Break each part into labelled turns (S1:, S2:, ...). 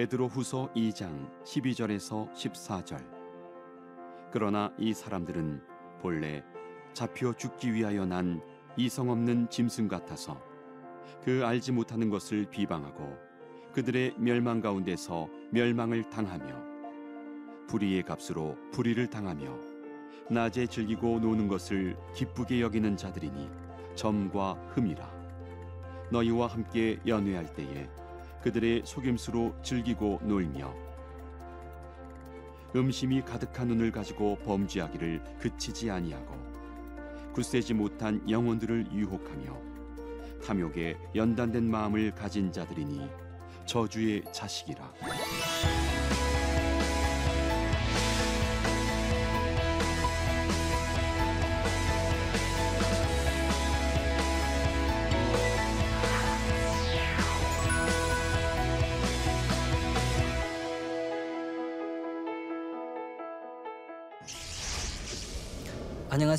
S1: 베드로 후서 2장 12절에서 14절. 그러나 이 사람들은 본래 잡혀 죽기 위하여 난 이성 없는 짐승 같아서 그 알지 못하는 것을 비방하고 그들의 멸망 가운데서 멸망을 당하며 불의의 값으로 불의를 당하며 낮에 즐기고 노는 것을 기쁘게 여기는 자들이니 점과 흠이라 너희와 함께 연회할 때에 그들의 속임수로 즐기고 놀며 음심이 가득한 눈을 가지고 범죄하기를 그치지 아니하고 굳세지 못한 영혼들을 유혹하며 탐욕에 연단된 마음을 가진 자들이니 저주의 자식이라.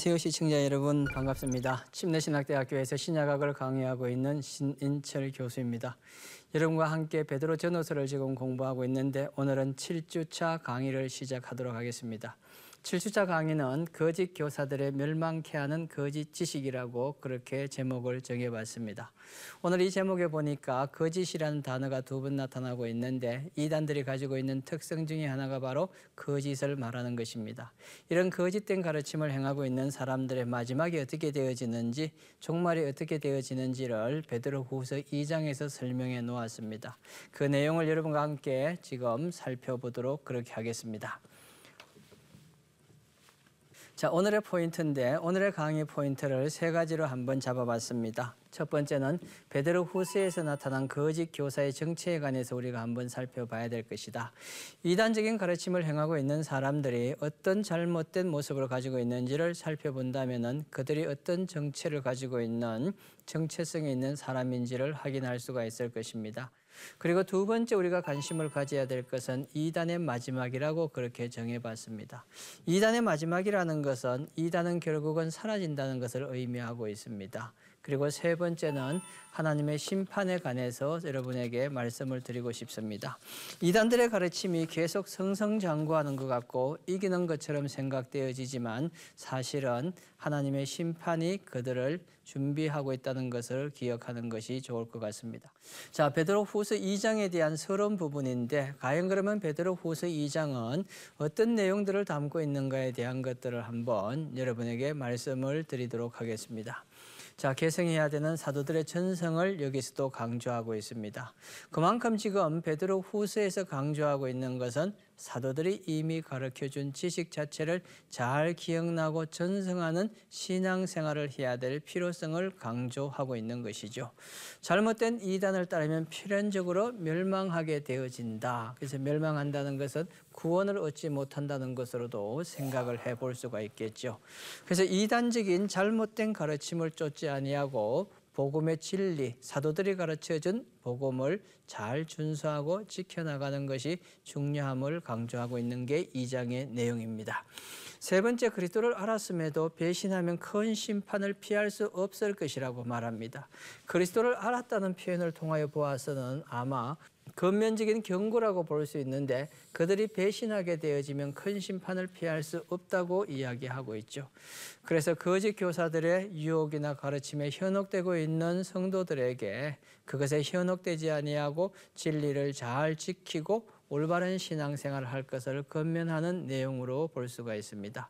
S2: 안녕하세요 시청자 여러분 반갑습니다. 침례신학대학교에서 신약학을 강의하고 있는 신인철 교수입니다. 여러분과 함께 베드로 전후서를 지금 공부하고 있는데 오늘은 7주차 강의를 시작하도록 하겠습니다. 7주차 강의는 거짓 교사들의 멸망케 하는 거짓 지식이라고 그렇게 제목을 정해봤습니다. 오늘 이 제목에 보니까 거짓이라는 단어가 두 번 나타나고 있는데 이단들이 가지고 있는 특성 중에 하나가 바로 거짓을 말하는 것입니다. 이런 거짓된 가르침을 행하고 있는 사람들의 마지막이 어떻게 되어지는지 종말이 어떻게 되어지는지를 베드로 후서 2장에서 설명해 놓았습니다. 그 내용을 여러분과 함께 지금 살펴보도록 그렇게 하겠습니다. 자, 오늘의 포인트인데 오늘의 강의 포인트를 세 가지로 한번 잡아봤습니다. 첫 번째는 베드로 후서에서 나타난 거짓 교사의 정체에 관해서 우리가 한번 살펴봐야 될 것이다. 이단적인 가르침을 행하고 있는 사람들이 어떤 잘못된 모습을 가지고 있는지를 살펴본다면 그들이 어떤 정체를 가지고 있는 정체성이 있는 사람인지를 확인할 수가 있을 것입니다. 그리고 두 번째 우리가 관심을 가져야 될 것은 이단의 마지막이라고 그렇게 정해봤습니다. 이단의 마지막이라는 것은 이단은 결국은 사라진다는 것을 의미하고 있습니다. 그리고 세 번째는 하나님의 심판에 관해서 여러분에게 말씀을 드리고 싶습니다. 이단들의 가르침이 계속 성성장구하는 것 같고 이기는 것처럼 생각되어지지만 사실은 하나님의 심판이 그들을 준비하고 있다는 것을 기억하는 것이 좋을 것 같습니다. 자, 베드로 후서 2장에 대한 서론 부분인데 과연 그러면 베드로 후서 2장은 어떤 내용들을 담고 있는가에 대한 것들을 한번 여러분에게 말씀을 드리도록 하겠습니다. 자, 계승해야 되는 사도들의 전성을 여기서도 강조하고 있습니다. 그만큼 지금 베드로 후서에서 강조하고 있는 것은 사도들이 이미 가르쳐 준 지식 자체를 잘 기억나고 전승하는 신앙생활을 해야 될 필요성을 강조하고 있는 것이죠. 잘못된 이단을 따르면 필연적으로 멸망하게 되어진다. 그래서 멸망한다는 것은 구원을 얻지 못한다는 것으로도 생각을 해볼 수가 있겠죠. 그래서 이단적인 잘못된 가르침을 쫓지 아니하고 복음의 진리, 사도들이 가르쳐 준 복음을 잘 준수하고 지켜나가는 것이 중요함을 강조하고 있는 게 이장의 내용입니다. 세 번째 그리스도를 알았음에도 배신하면 큰 심판을 피할 수 없을 것이라고 말합니다. 그리스도를 알았다는 표현을 통하여 보아서는 아마 근면적인 경고라고 볼 수 있는데 그들이 배신하게 되어지면 큰 심판을 피할 수 없다고 이야기하고 있죠. 그래서 거짓 교사들의 유혹이나 가르침에 현혹되고 있는 성도들에게 그것에 현혹되지 아니하고 진리를 잘 지키고 올바른 신앙생활을 할 것을 건면하는 내용으로 볼 수가 있습니다.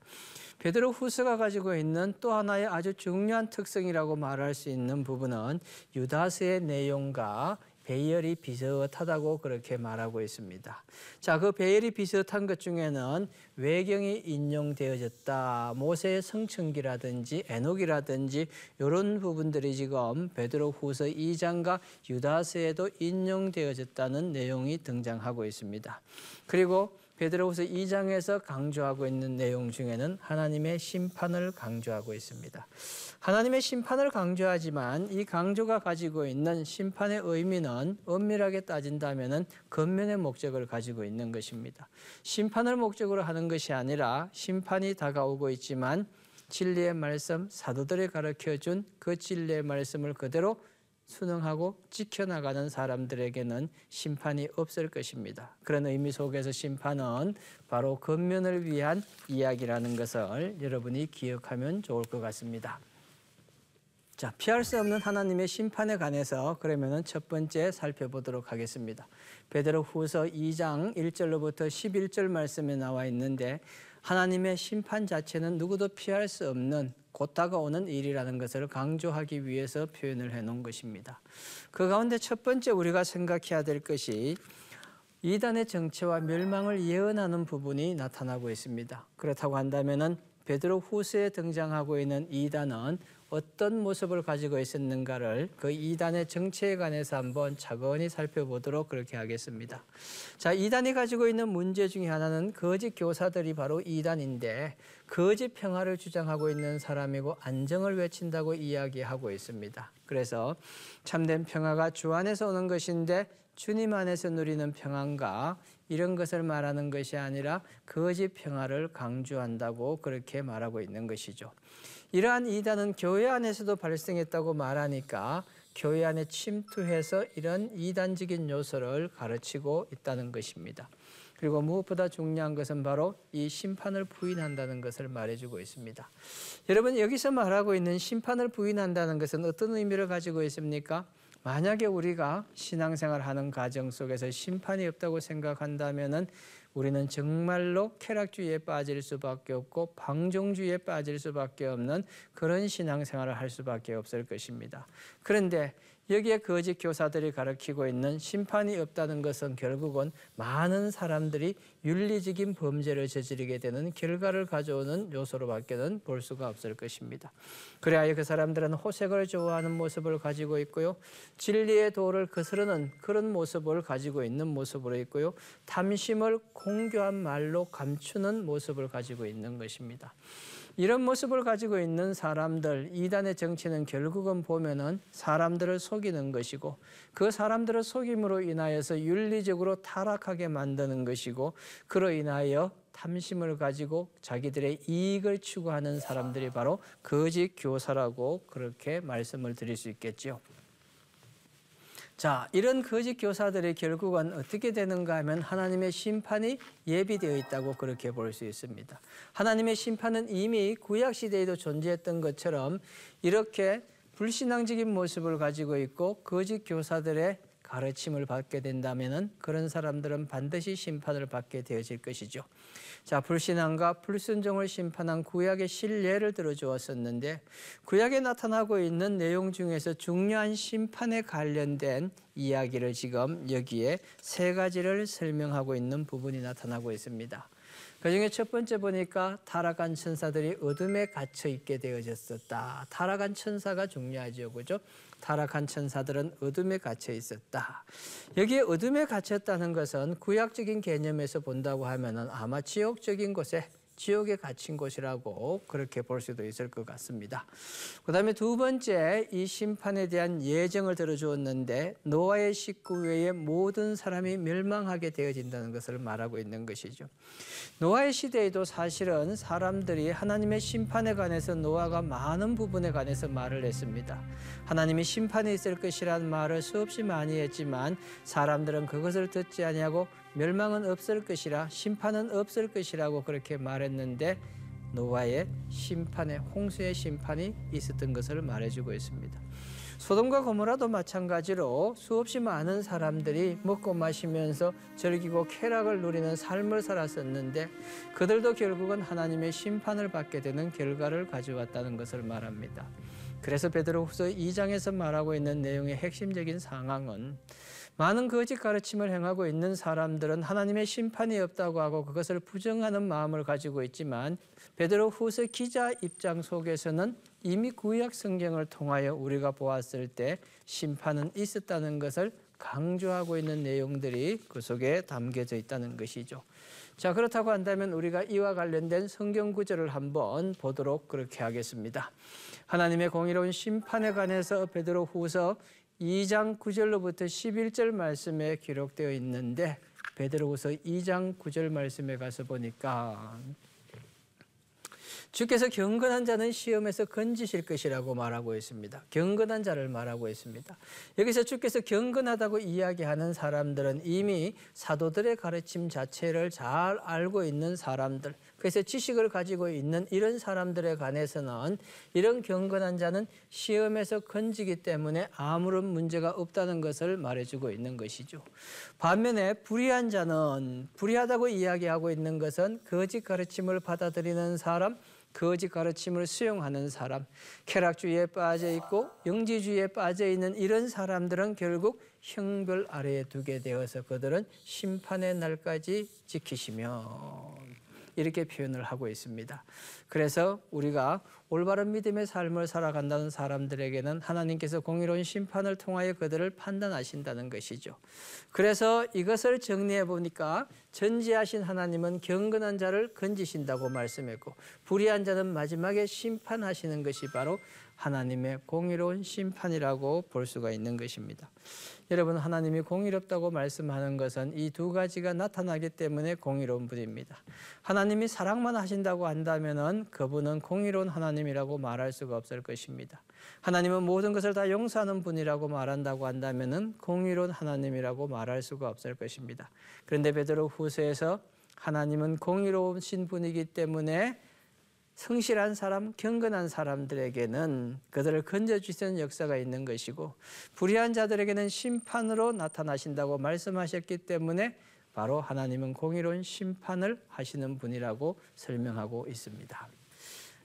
S2: 베드로 후서가 가지고 있는 또 하나의 아주 중요한 특성이라고 말할 수 있는 부분은 유다스의 내용과 배열이 비슷하다고 그렇게 말하고 있습니다. 자, 그 배열이 비슷한 것 중에는 외경이 인용되어졌다. 모세의 성층기라든지 에녹이라든지 이런 부분들이 지금 베드로 후서 2장과 유다서에도 인용되어졌다는 내용이 등장하고 있습니다. 그리고 베드로후서 2장에서 강조하고 있는 내용 중에는 하나님의 심판을 강조하고 있습니다. 하나님의 심판을 강조하지만 이 강조가 가지고 있는 심판의 의미는 엄밀하게 따진다면 겉면의 목적을 가지고 있는 것입니다. 심판을 목적으로 하는 것이 아니라 심판이 다가오고 있지만 진리의 말씀, 사도들이 가르쳐 준 그 진리의 말씀을 그대로 순응하고 지켜나가는 사람들에게는 심판이 없을 것입니다. 그런 의미 속에서 심판은 바로 근면을 위한 이야기라는 것을 여러분이 기억하면 좋을 것 같습니다. 자, 피할 수 없는 하나님의 심판에 관해서 그러면은 첫 번째 살펴보도록 하겠습니다. 베드로 후서 2장 1절로부터 11절 말씀에 나와 있는데 하나님의 심판 자체는 누구도 피할 수 없는 곧 다가오는 일이라는 것을 강조하기 위해서 표현을 해 놓은 것입니다. 그 가운데 첫 번째 우리가 생각해야 될 것이 이단의 정체와 멸망을 예언하는 부분이 나타나고 있습니다. 그렇다고 한다면은 베드로 후서에 등장하고 있는 이단은 어떤 모습을 가지고 있었는가를 그 이단의 정체에 관해서 한번 차근히 살펴보도록 그렇게 하겠습니다. 자, 이단이 가지고 있는 문제 중에 하나는 거짓 교사들이 바로 이단인데 거짓 평화를 주장하고 있는 사람이고 안정을 외친다고 이야기하고 있습니다. 그래서 참된 평화가 주 안에서 오는 것인데 주님 안에서 누리는 평안과 이런 것을 말하는 것이 아니라 거짓 평화를 강조한다고 그렇게 말하고 있는 것이죠. 이러한 이단은 교회 안에서도 발생했다고 말하니까 교회 안에 침투해서 이런 이단적인 요소를 가르치고 있다는 것입니다. 그리고 무엇보다 중요한 것은 바로 이 심판을 부인한다는 것을 말해주고 있습니다. 여러분 여기서 말하고 있는 심판을 부인한다는 것은 어떤 의미를 가지고 있습니까? 만약에 우리가 신앙생활 하는 과정 속에서 심판이 없다고 생각한다면은 우리는 정말로 쾌락주의에 빠질 수밖에 없고 방종주의에 빠질 수밖에 없는 그런 신앙생활을 할 수밖에 없을 것입니다. 그런데 여기에 거짓 교사들이 가르치고 있는 심판이 없다는 것은 결국은 많은 사람들이 윤리적인 범죄를 저지르게 되는 결과를 가져오는 요소로밖에는 볼 수가 없을 것입니다. 그래야 그 사람들은 호색을 좋아하는 모습을 가지고 있고요. 진리의 도를 거스르는 그런 모습을 가지고 있는 모습으로 있고요. 탐심을 공교한 말로 감추는 모습을 가지고 있는 것입니다. 이런 모습을 가지고 있는 사람들, 이단의 정치는 결국은 보면은 사람들을 속이는 것이고 그 사람들을 속임으로 인하여서 윤리적으로 타락하게 만드는 것이고 그로 인하여 탐심을 가지고 자기들의 이익을 추구하는 사람들이 바로 거짓 교사라고 그렇게 말씀을 드릴 수 있겠죠. 자, 이런 거짓 교사들이 결국은 어떻게 되는가 하면 하나님의 심판이 예비되어 있다고 그렇게 볼 수 있습니다. 하나님의 심판은 이미 구약 시대에도 존재했던 것처럼 이렇게 불신앙적인 모습을 가지고 있고 거짓 교사들의 가르침을 받게 된다면 그런 사람들은 반드시 심판을 받게 되어질 것이죠. 자, 불신앙과 불순종을 심판한 구약의 실례를 들어주었었는데 구약에 나타나고 있는 내용 중에서 중요한 심판에 관련된 이야기를 지금 여기에 세 가지를 설명하고 있는 부분이 나타나고 있습니다. 그 중에 첫 번째 보니까 타락한 천사들이 어둠에 갇혀 있게 되어졌었다. 타락한 천사가 중요하죠. 그죠? 타락한 천사들은 어둠에 갇혀 있었다. 여기에 어둠에 갇혔다는 것은 구약적인 개념에서 본다고 하면은 아마 지옥적인 곳에 지옥에 갇힌 곳이라고 그렇게 볼 수도 있을 것 같습니다. 그 다음에 두 번째 이 심판에 대한 예정을 들어주었는데 노아의 식구 외에 모든 사람이 멸망하게 되어진다는 것을 말하고 있는 것이죠. 노아의 시대에도 사실은 사람들이 하나님의 심판에 관해서 노아가 많은 부분에 관해서 말을 했습니다. 하나님이 심판이 있을 것이라는 말을 수없이 많이 했지만 사람들은 그것을 듣지 아니하고 멸망은 없을 것이라 심판은 없을 것이라고 그렇게 말했는데 노아의 심판의 홍수의 심판이 있었던 것을 말해주고 있습니다. 소돔과 고모라도 마찬가지로 수없이 많은 사람들이 먹고 마시면서 즐기고 쾌락을 누리는 삶을 살았었는데 그들도 결국은 하나님의 심판을 받게 되는 결과를 가져왔다는 것을 말합니다. 그래서 베드로후서 2장에서 말하고 있는 내용의 핵심적인 상황은 많은 거짓 가르침을 행하고 있는 사람들은 하나님의 심판이 없다고 하고 그것을 부정하는 마음을 가지고 있지만 베드로 후서 기자 입장 속에서는 이미 구약 성경을 통하여 우리가 보았을 때 심판은 있었다는 것을 강조하고 있는 내용들이 그 속에 담겨져 있다는 것이죠. 자, 그렇다고 한다면 우리가 이와 관련된 성경 구절을 한번 보도록 그렇게 하겠습니다. 하나님의 공의로운 심판에 관해서 베드로 후서 2장 9절로부터 11절 말씀에 기록되어 있는데 베드로후서 2장 9절 말씀에 가서 보니까 주께서 경건한 자는 시험에서 건지실 것이라고 말하고 있습니다. 경건한 자를 말하고 있습니다. 여기서 주께서 경건하다고 이야기하는 사람들은 이미 사도들의 가르침 자체를 잘 알고 있는 사람들, 그래서 지식을 가지고 있는 이런 사람들에 관해서는 이런 경건한 자는 시험에서 건지기 때문에 아무런 문제가 없다는 것을 말해주고 있는 것이죠. 반면에 불의한 자는 불의하다고 이야기하고 있는 것은 거짓 가르침을 받아들이는 사람, 거짓 가르침을 수용하는 사람, 쾌락주의에 빠져 있고 영지주의에 빠져 있는 이런 사람들은 결국 형벌 아래에 두게 되어서 그들은 심판의 날까지 지키시며 이렇게 표현을 하고 있습니다. 그래서 우리가 올바른 믿음의 삶을 살아간다는 사람들에게는 하나님께서 공의로운 심판을 통하여 그들을 판단하신다는 것이죠. 그래서 이것을 정리해 보니까 전지하신 하나님은 경건한 자를 건지신다고 말씀했고 불의한 자는 마지막에 심판하시는 것이 바로 하나님의 공의로운 심판이라고 볼 수가 있는 것입니다. 여러분 하나님이 공의롭다고 말씀하는 것은 이 두 가지가 나타나기 때문에 공의로운 분입니다. 하나님이 사랑만 하신다고 한다면은 그분은 공의로운 하나님이라고 말할 수가 없을 것입니다. 하나님은 모든 것을 다 용서하는 분이라고 말한다고 한다면은 공의로운 하나님이라고 말할 수가 없을 것입니다. 그런데 베드로 후서에서 하나님은 공의로우신 분이기 때문에 성실한 사람, 경건한 사람들에게는 그들을 건져주시는 역사가 있는 것이고 불의한 자들에게는 심판으로 나타나신다고 말씀하셨기 때문에 바로 하나님은 공의로운 심판을 하시는 분이라고 설명하고 있습니다.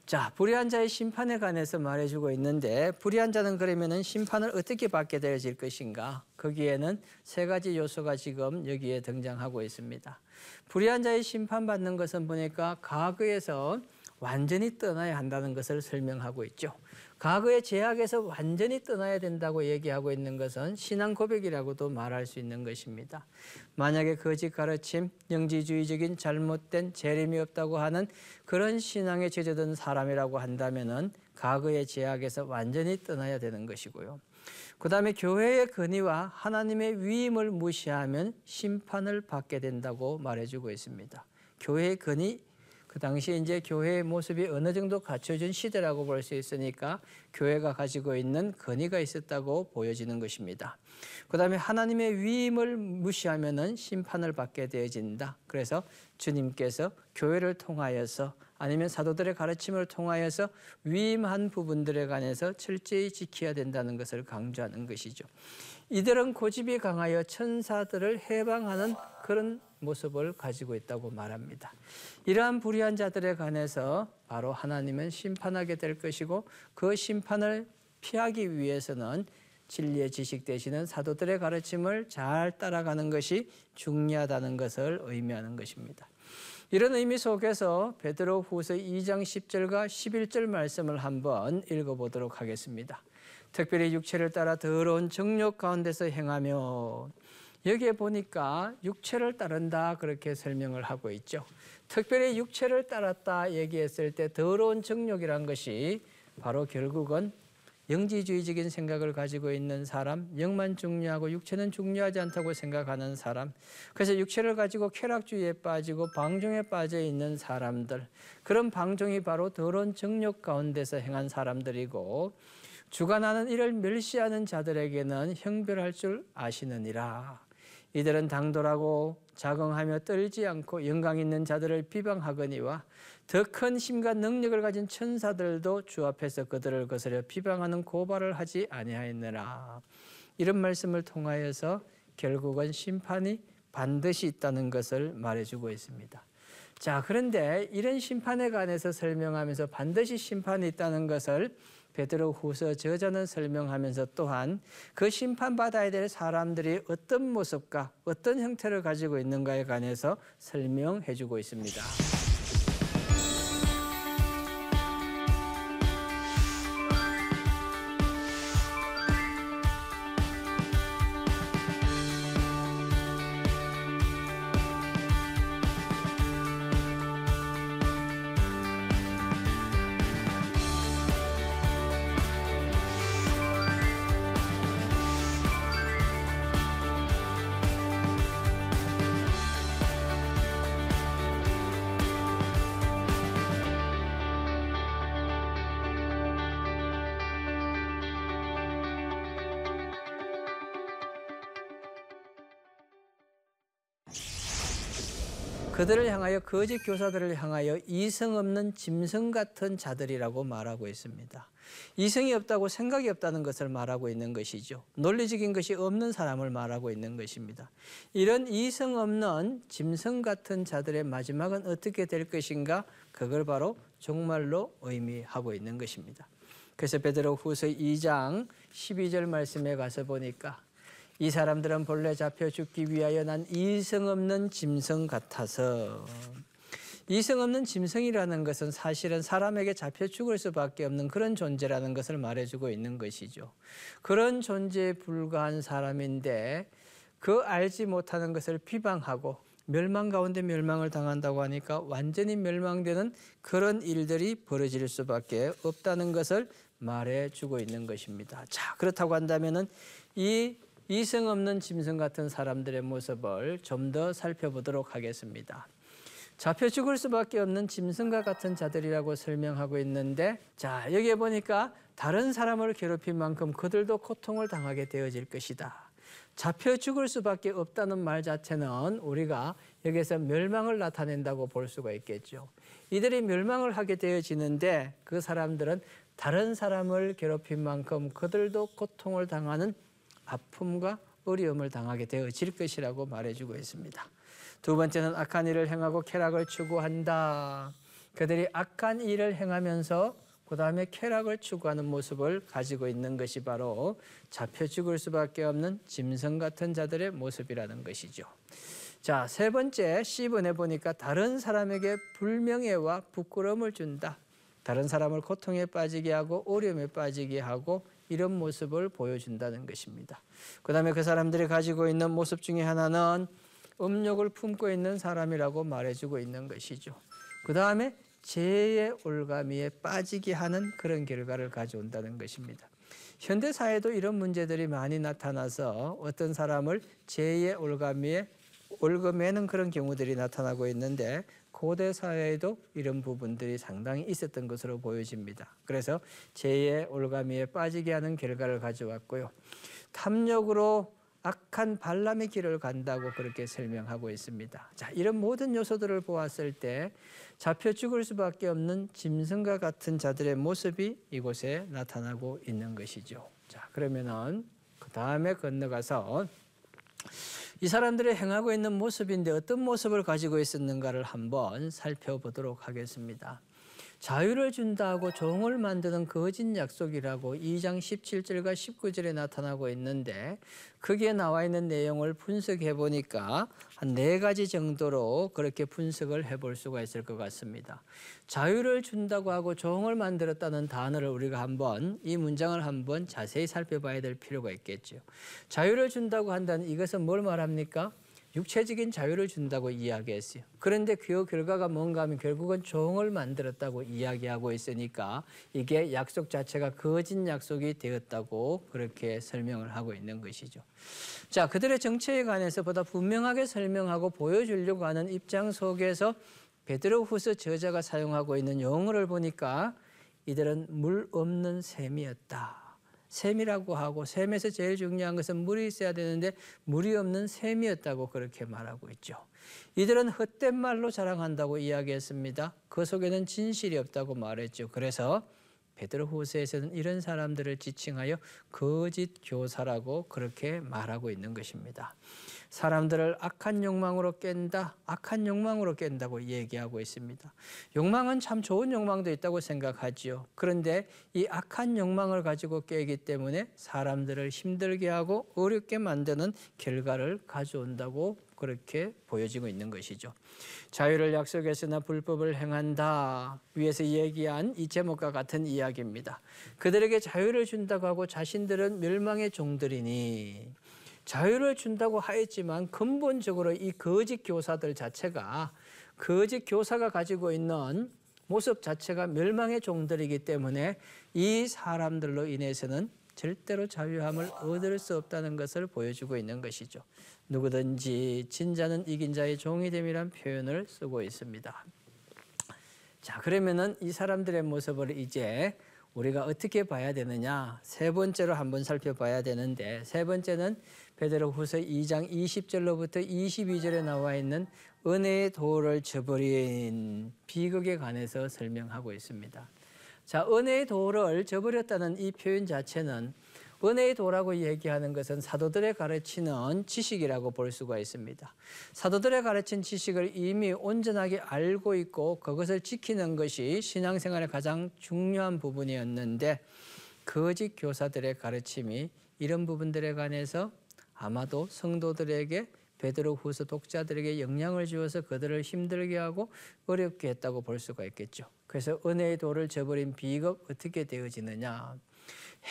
S2: 자, 불의한 자의 심판에 관해서 말해주고 있는데 불의한 자는 그러면은 심판을 어떻게 받게 되어질 것인가? 거기에는 세 가지 요소가 지금 여기에 등장하고 있습니다. 불의한 자의 심판받는 것은 보니까 과거에서 완전히 떠나야 한다는 것을 설명하고 있죠. 과거의 제약에서 완전히 떠나야 된다고 얘기하고 있는 것은 신앙 고백이라고도 말할 수 있는 것입니다. 만약에 거짓 가르침, 영지주의적인 잘못된 재림이 없다고 하는 그런 신앙에 젖어든 사람이라고 한다면은 과거의 제약에서 완전히 떠나야 되는 것이고요. 그 다음에 교회의 권위와 하나님의 위임을 무시하면 심판을 받게 된다고 말해주고 있습니다. 교회의 권위, 그 당시에 이제 교회의 모습이 어느 정도 갖춰진 시대라고 볼 수 있으니까 교회가 가지고 있는 권위가 있었다고 보여지는 것입니다. 그 다음에 하나님의 위임을 무시하면은 심판을 받게 되어진다. 그래서 주님께서 교회를 통하여서 아니면 사도들의 가르침을 통하여서 위임한 부분들에 관해서 철저히 지켜야 된다는 것을 강조하는 것이죠. 이들은 고집이 강하여 천사들을 해방하는 그런 모습을 가지고 있다고 말합니다. 이러한 불의한 자들에 관해서 바로 하나님은 심판하게 될 것이고 그 심판을 피하기 위해서는 진리의 지식 되시는 사도들의 가르침을 잘 따라가는 것이 중요하다는 것을 의미하는 것입니다. 이런 의미 속에서 베드로 후서 2장 10절과 11절 말씀을 한번 읽어보도록 하겠습니다. 특별히 육체를 따라 더러운 정욕 가운데서 행하며 여기에 보니까 육체를 따른다 그렇게 설명을 하고 있죠. 특별히 육체를 따랐다 얘기했을 때 더러운 정욕이란 것이 바로 결국은 영지주의적인 생각을 가지고 있는 사람, 영만 중요하고 육체는 중요하지 않다고 생각하는 사람, 그래서 육체를 가지고 쾌락주의에 빠지고 방종에 빠져 있는 사람들, 그런 방종이 바로 더러운 정욕 가운데서 행한 사람들이고, 주관하는 이를 멸시하는 자들에게는 형별할 줄 아시느니라. 이들은 당돌하고 자긍하며 떨지 않고 영광 있는 자들을 비방하거니와 더 큰 힘과 능력을 가진 천사들도 주 앞에서 그들을 거스려 비방하는 고발을 하지 아니하였느라. 이런 말씀을 통하여서 결국은 심판이 반드시 있다는 것을 말해주고 있습니다. 자, 그런데 이런 심판에 관해서 설명하면서 반드시 심판이 있다는 것을 베드로 후서 저자는 설명하면서 또한 그 심판받아야 될 사람들이 어떤 모습과 어떤 형태를 가지고 있는가에 관해서 설명해 주고 있습니다. 그들을 향하여 거짓 교사들을 향하여 이성 없는 짐승 같은 자들이라고 말하고 있습니다. 이성이 없다고 생각이 없다는 것을 말하고 있는 것이죠. 논리적인 것이 없는 사람을 말하고 있는 것입니다. 이런 이성 없는 짐승 같은 자들의 마지막은 어떻게 될 것인가? 그걸 바로 정말로 의미하고 있는 것입니다. 그래서 베드로 후서 2장 12절 말씀에 가서 보니까 이 사람들은 본래 잡혀 죽기 위하여 난 이성 없는 짐승 같아서 이성 없는 짐승이라는 것은 사실은 사람에게 잡혀 죽을 수밖에 없는 그런 존재라는 것을 말해주고 있는 것이죠. 그런 존재에 불과한 사람인데 그 알지 못하는 것을 비방하고 멸망 가운데 멸망을 당한다고 하니까 완전히 멸망되는 그런 일들이 벌어질 수밖에 없다는 것을 말해주고 있는 것입니다. 자 그렇다고 한다면은 이 이성 없는 짐승 같은 사람들의 모습을 좀 더 살펴보도록 하겠습니다. 잡혀 죽을 수밖에 없는 짐승과 같은 자들이라고 설명하고 있는데 자 여기에 보니까 다른 사람을 괴롭힌 만큼 그들도 고통을 당하게 되어질 것이다. 잡혀 죽을 수밖에 없다는 말 자체는 우리가 여기서 멸망을 나타낸다고 볼 수가 있겠죠. 이들이 멸망을 하게 되어지는데 그 사람들은 다른 사람을 괴롭힌 만큼 그들도 고통을 당하는 아픔과 어려움을 당하게 되어질 것이라고 말해주고 있습니다. 두 번째는 악한 일을 행하고 쾌락을 추구한다. 그들이 악한 일을 행하면서 그 다음에 쾌락을 추구하는 모습을 가지고 있는 것이 바로 잡혀 죽을 수밖에 없는 짐승 같은 자들의 모습이라는 것이죠. 자, 세 번째 C번에 보니까 다른 사람에게 불명예와 부끄러움을 준다. 다른 사람을 고통에 빠지게 하고 어려움에 빠지게 하고 이런 모습을 보여준다는 것입니다. 그 다음에 그 사람들이 가지고 있는 모습 중에 하나는 음욕을 품고 있는 사람이라고 말해주고 있는 것이죠. 그 다음에 죄의 올가미에 빠지게 하는 그런 결과를 가져온다는 것입니다. 현대 사회도 이런 문제들이 많이 나타나서 어떤 사람을 죄의 올가미에 올거매는 그런 경우들이 나타나고 있는데 고대 사회에도 이런 부분들이 상당히 있었던 것으로 보여집니다. 그래서 죄의 올가미에 빠지게 하는 결과를 가져왔고요. 탐욕으로 악한 반람의 길을 간다고 그렇게 설명하고 있습니다. 자, 이런 모든 요소들을 보았을 때 잡혀 죽을 수밖에 없는 짐승과 같은 자들의 모습이 이곳에 나타나고 있는 것이죠. 자, 그러면은 그 다음에 건너가서 이 사람들이 행하고 있는 모습인데 어떤 모습을 가지고 있었는가를 한번 살펴보도록 하겠습니다. 자유를 준다고 종을 만드는 거짓 약속이라고 2장 17절과 19절에 나타나고 있는데 거기에 나와 있는 내용을 분석해 보니까 한 네 가지 정도로 그렇게 분석을 해 볼 수가 있을 것 같습니다. 자유를 준다고 하고 종을 만들었다는 단어를 우리가 한번 이 문장을 한번 자세히 살펴봐야 될 필요가 있겠죠. 자유를 준다고 한다는 이것은 뭘 말합니까? 육체적인 자유를 준다고 이야기했어요. 그런데 그 결과가 뭔가 하면 결국은 종을 만들었다고 이야기하고 있으니까 이게 약속 자체가 거짓 약속이 되었다고 그렇게 설명을 하고 있는 것이죠. 자, 그들의 정체에 관해서 보다 분명하게 설명하고 보여주려고 하는 입장 속에서 베드로 후서 저자가 사용하고 있는 용어를 보니까 이들은 물 없는 샘이었다. 샘이라고 하고 샘에서 제일 중요한 것은 물이 있어야 되는데 물이 없는 샘이었다고 그렇게 말하고 있죠. 이들은 헛된 말로 자랑한다고 이야기했습니다. 그 속에는 진실이 없다고 말했죠. 그래서 베드로 후서에서는 이런 사람들을 지칭하여 거짓 교사라고 그렇게 말하고 있는 것입니다. 사람들을 악한 욕망으로 깬다, 악한 욕망으로 깬다고 얘기하고 있습니다. 욕망은 참 좋은 욕망도 있다고 생각하지요. 그런데 이 악한 욕망을 가지고 깨기 때문에 사람들을 힘들게 하고 어렵게 만드는 결과를 가져온다고 그렇게 보여지고 있는 것이죠. 자유를 약속했으나 불법을 행한다. 위에서 얘기한 이 제목과 같은 이야기입니다. 그들에게 자유를 준다고 하고 자신들은 멸망의 종들이니 자유를 준다고 하였지만 근본적으로 이 거짓 교사들 자체가 거짓 교사가 가지고 있는 모습 자체가 멸망의 종들이기 때문에 이 사람들로 인해서는 절대로 자유함을 얻을 수 없다는 것을 보여주고 있는 것이죠. 누구든지 진자는 이긴 자의 종이 됨이란 표현을 쓰고 있습니다. 자, 그러면은 이 사람들의 모습을 이제 우리가 어떻게 봐야 되느냐? 세 번째로 한번 살펴봐야 되는데 세 번째는 베드로 후서 2장 20절로부터 22절에 나와 있는 은혜의 도를 저버린 비극에 관해서 설명하고 있습니다. 자, 은혜의 도를 저버렸다는 이 표현 자체는 은혜의 도라고 얘기하는 것은 사도들의 가르치는 지식이라고 볼 수가 있습니다. 사도들의 가르친 지식을 이미 온전하게 알고 있고 그것을 지키는 것이 신앙생활의 가장 중요한 부분이었는데 거짓 교사들의 가르침이 이런 부분들에 관해서 아마도 성도들에게 베드로 후서 독자들에게 영향을 주어서 그들을 힘들게 하고 어렵게 했다고 볼 수가 있겠죠. 그래서 은혜의 도를 저버린 비극 어떻게 되어지느냐.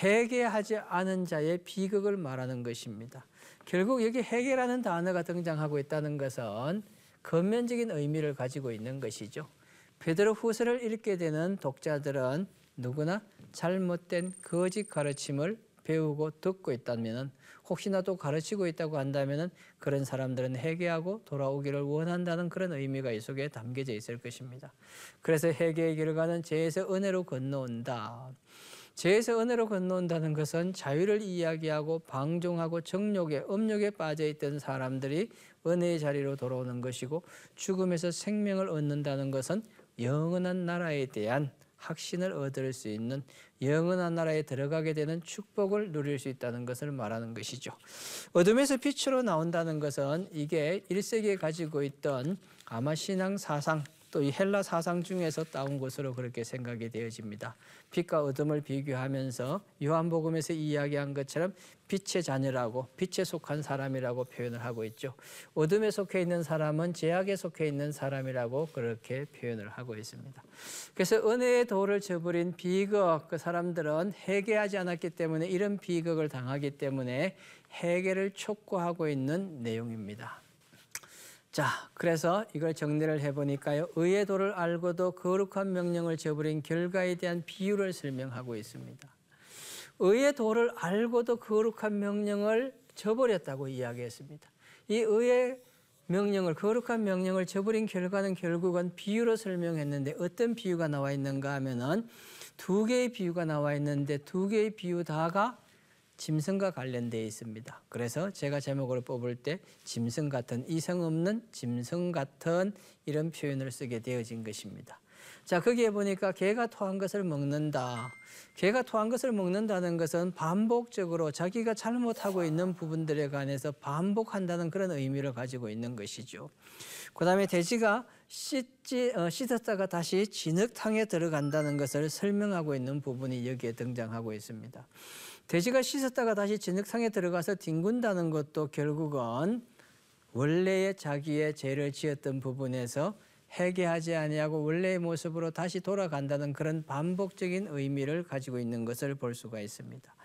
S2: 회개하지 않은 자의 비극을 말하는 것입니다. 결국 여기 회개라는 단어가 등장하고 있다는 것은 근면적인 의미를 가지고 있는 것이죠. 베드로 후서를 읽게 되는 독자들은 누구나 잘못된 거짓 가르침을 배우고 듣고 있다면 혹시나 또 가르치고 있다고 한다면 그런 사람들은 회개하고 돌아오기를 원한다는 그런 의미가 이 속에 담겨져 있을 것입니다. 그래서 회개의 결과는 죄에서 은혜로 건너온다. 죄에서 은혜로 건너온다는 것은 자유를 이야기하고 방종하고 정욕에 음욕에 빠져 있던 사람들이 은혜의 자리로 돌아오는 것이고 죽음에서 생명을 얻는다는 것은 영원한 나라에 대한 확신을 얻을 수 있는 영원한 나라에 들어가게 되는 축복을 누릴 수 있다는 것을 말하는 것이죠. 어둠에서 빛으로 나온다는 것은 이게 1세기에 가지고 있던 아마 신앙 사상 또 이 헬라 사상 중에서 따온 것으로 그렇게 생각이 되어집니다. 빛과 어둠을 비교하면서 요한복음에서 이야기한 것처럼 빛의 자녀라고 빛에 속한 사람이라고 표현을 하고 있죠. 어둠에 속해 있는 사람은 죄악에 속해 있는 사람이라고 그렇게 표현을 하고 있습니다. 그래서 은혜의 도를 저버린 비극 그 사람들은 회개하지 않았기 때문에 이런 비극을 당하기 때문에 회개를 촉구하고 있는 내용입니다. 자, 그래서 이걸 정리를 해보니까요. 의의 도를 알고도 거룩한 명령을 저버린 결과에 대한 비유를 설명하고 있습니다. 의의 도를 알고도 거룩한 명령을 저버렸다고 이야기했습니다. 이 의의 명령을 거룩한 명령을 저버린 결과는 결국은 비유로 설명했는데 어떤 비유가 나와 있는가 하면은 두 개의 비유가 나와 있는데 두 개의 비유 다가 짐승과 관련되어 있습니다. 그래서 제가 제목을 뽑을 때 짐승 같은 이성 없는 짐승 같은 이런 표현을 쓰게 되어진 것입니다. 자, 거기에 보니까 개가 토한 것을 먹는다. 개가 토한 것을 먹는다는 것은 반복적으로 자기가 잘못하고 있는 부분들에 관해서 반복한다는 그런 의미를 가지고 있는 것이죠. 그 다음에 돼지가 씻지, 어, 씻었다가 다시 진흙탕에 들어간다는 것을 설명하고 있는 부분이 여기에 등장하고 있습니다. 돼지가 씻었다가 다시 진흙탕에 들어가서 뒹군다는 것도 결국은 원래의 자기의 죄를 지었던 부분에서 회개하지 아니하고 원래의 모습으로 다시 돌아간다는 그런 반복적인 의미를 가지고 있는 것을 볼 수가 있습니다.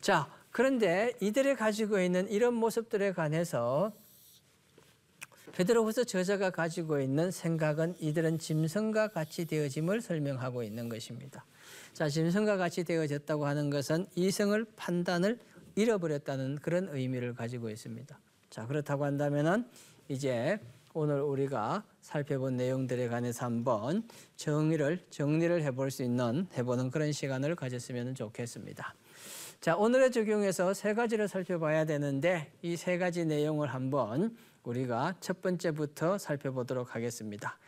S2: 자, 그런데 이들이 가지고 있는 이런 모습들에 관해서 베드로후서 저자가 가지고 있는 생각은 이들은 짐승과 같이 되어짐을 설명하고 있는 것입니다. 자, 짐승과 같이 되어졌다고 하는 것은 이성을 판단을 잃어버렸다는 그런 의미를 가지고 있습니다. 자, 그렇다고 한다면은 이제 오늘 우리가 살펴본 내용들에 관해서 한번 정의를 정리를 해볼 수 있는 해보는 그런 시간을 가졌으면 좋겠습니다. 자, 오늘의 적용에서 세 가지를 살펴봐야 되는데 이 세 가지 내용을 한번 우리가 첫 번째부터 살펴보도록 하겠습니다.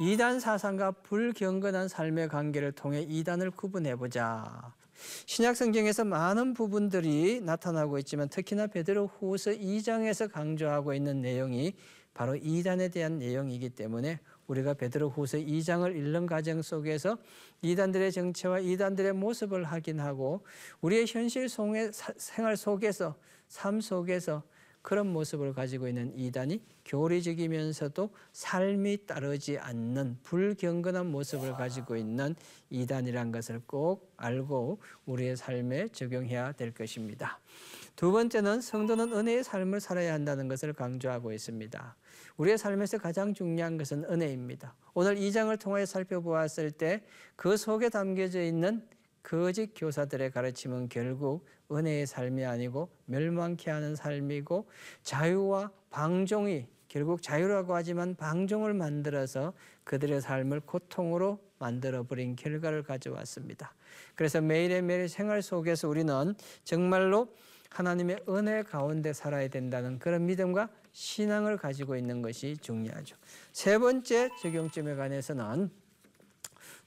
S2: 이단 사상과 불경건한 삶의 관계를 통해 이단을 구분해 보자. 신약 성경에서 많은 부분들이 나타나고 있지만 특히나 베드로 후서 2장에서 강조하고 있는 내용이 바로 이단에 대한 내용이기 때문에 우리가 베드로 후서 2장을 읽는 과정 속에서 이단들의 정체와 이단들의 모습을 확인하고 우리의 현실 생활 속에서 삶 속에서 그런 모습을 가지고 있는 이단이 교리적이면서도 삶이 따르지 않는 불경건한 모습을 가지고 있는 이단이란 것을 꼭 알고 우리의 삶에 적용해야 될 것입니다. 두 번째는 성도는 은혜의 삶을 살아야 한다는 것을 강조하고 있습니다. 우리의 삶에서 가장 중요한 것은 은혜입니다. 오늘 이 장을 통해 살펴보았을 때 그 속에 담겨져 있는 거짓 교사들의 가르침은 결국 은혜의 삶이 아니고 멸망케 하는 삶이고 자유와 방종이 결국 자유라고 하지만 방종을 만들어서 그들의 삶을 고통으로 만들어 버린 결과를 가져왔습니다. 그래서 매일의 매일 생활 속에서 우리는 정말로 하나님의 은혜 가운데 살아야 된다는 그런 믿음과 신앙을 가지고 있는 것이 중요하죠. 세 번째 적용점에 관해서는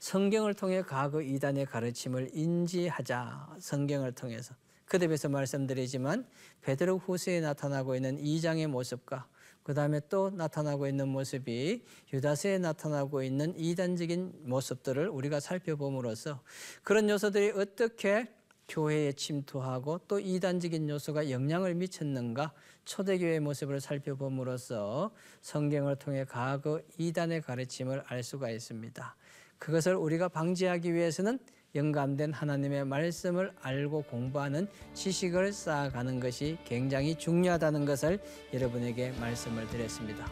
S2: 성경을 통해 과거 이단의 가르침을 인지하자. 성경을 통해서. 그 대비해서 말씀드리지만 베드로 후서에 나타나고 있는 이장의 모습과 그 다음에 또 나타나고 있는 모습이 유다서에 나타나고 있는 이단적인 모습들을 우리가 살펴봄으로써 그런 요소들이 어떻게 교회에 침투하고 또 이단적인 요소가 영향을 미쳤는가 초대교회의 모습을 살펴봄으로써 성경을 통해 과거 이단의 가르침을 알 수가 있습니다. 그것을 우리가 방지하기 위해서는 영감된 하나님의 말씀을 알고 공부하는 지식을 쌓아가는 것이 굉장히 중요하다는 것을 여러분에게 말씀을 드렸습니다.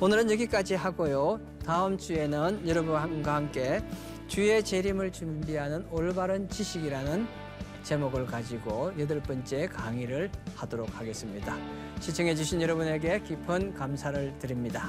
S2: 오늘은 여기까지 하고요. 다음 주에는 여러분과 함께 주의 재림을 준비하는 올바른 지식이라는 제목을 가지고 여덟 번째 강의를 하도록 하겠습니다. 시청해 주신 여러분에게 깊은 감사를 드립니다.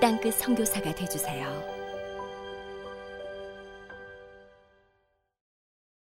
S3: 땅끝 선교사가 되주세요.